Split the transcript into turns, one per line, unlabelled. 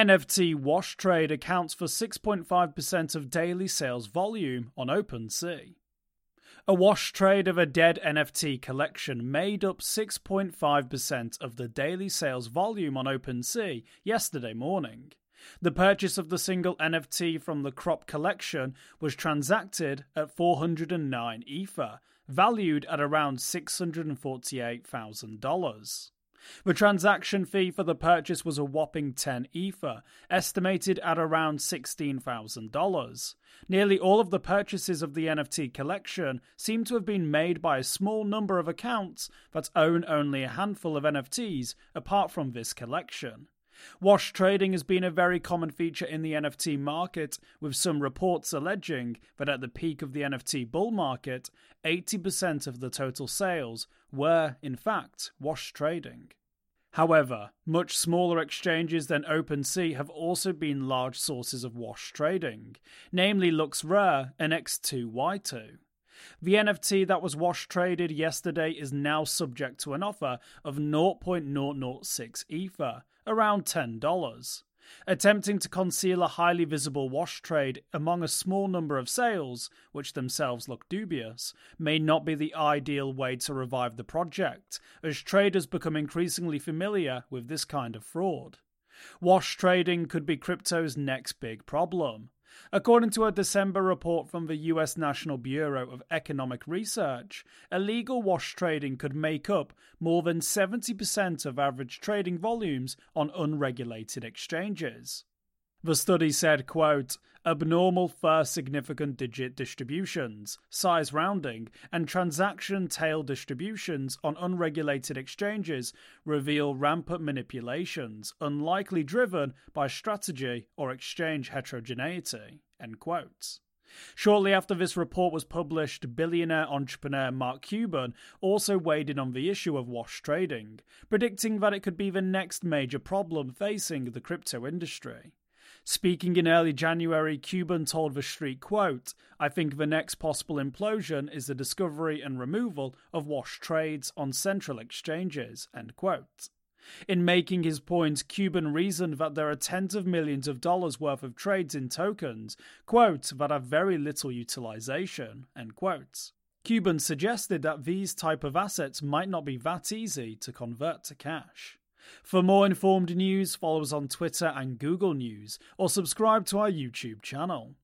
NFT wash trade accounts for 6.5% of daily sales volume on OpenSea. A wash trade of a dead NFT collection made up 6.5% of the daily sales volume on OpenSea yesterday morning. The purchase of the single NFT from the crop collection was transacted at 409 Ether, valued at around $648,000. The transaction fee for the purchase was a whopping 10 Ether, estimated at around $16,000. Nearly all of the purchases of the NFT collection seem to have been made by a small number of accounts that own only a handful of NFTs apart from this collection. Wash trading has been a very common feature in the NFT market, with some reports alleging that at the peak of the NFT bull market, 80% of the total sales were, in fact, wash trading. However, much smaller exchanges than OpenSea have also been large sources of wash trading, namely LooksRare and X2Y2. The NFT that was wash traded yesterday is now subject to an offer of 0.006 Ether, around $10. Attempting to conceal a highly visible wash trade among a small number of sales, which themselves look dubious, may not be the ideal way to revive the project, as traders become increasingly familiar with this kind of fraud. Wash trading could be crypto's next big problem. According to a December report from the US National Bureau of Economic Research, illegal wash trading could make up more than 70% of average trading volumes on unregulated exchanges. The study said, quote, abnormal first significant digit distributions, size rounding, and transaction tail distributions on unregulated exchanges reveal rampant manipulations, unlikely driven by strategy or exchange heterogeneity. End quote. Shortly after this report was published, billionaire entrepreneur Mark Cuban also weighed in on the issue of wash trading, predicting that it could be the next major problem facing the crypto industry. Speaking in early January, Cuban told the Street, quote, I think the next possible implosion is the discovery and removal of wash trades on central exchanges, end quote. In making his point, Cuban reasoned that there are tens of millions of dollars worth of trades in tokens, quote, that have very little utilization, end quote. Cuban suggested that these type of assets might not be that easy to convert to cash. For more informed news, follow us on Twitter and Google News, or subscribe to our YouTube channel.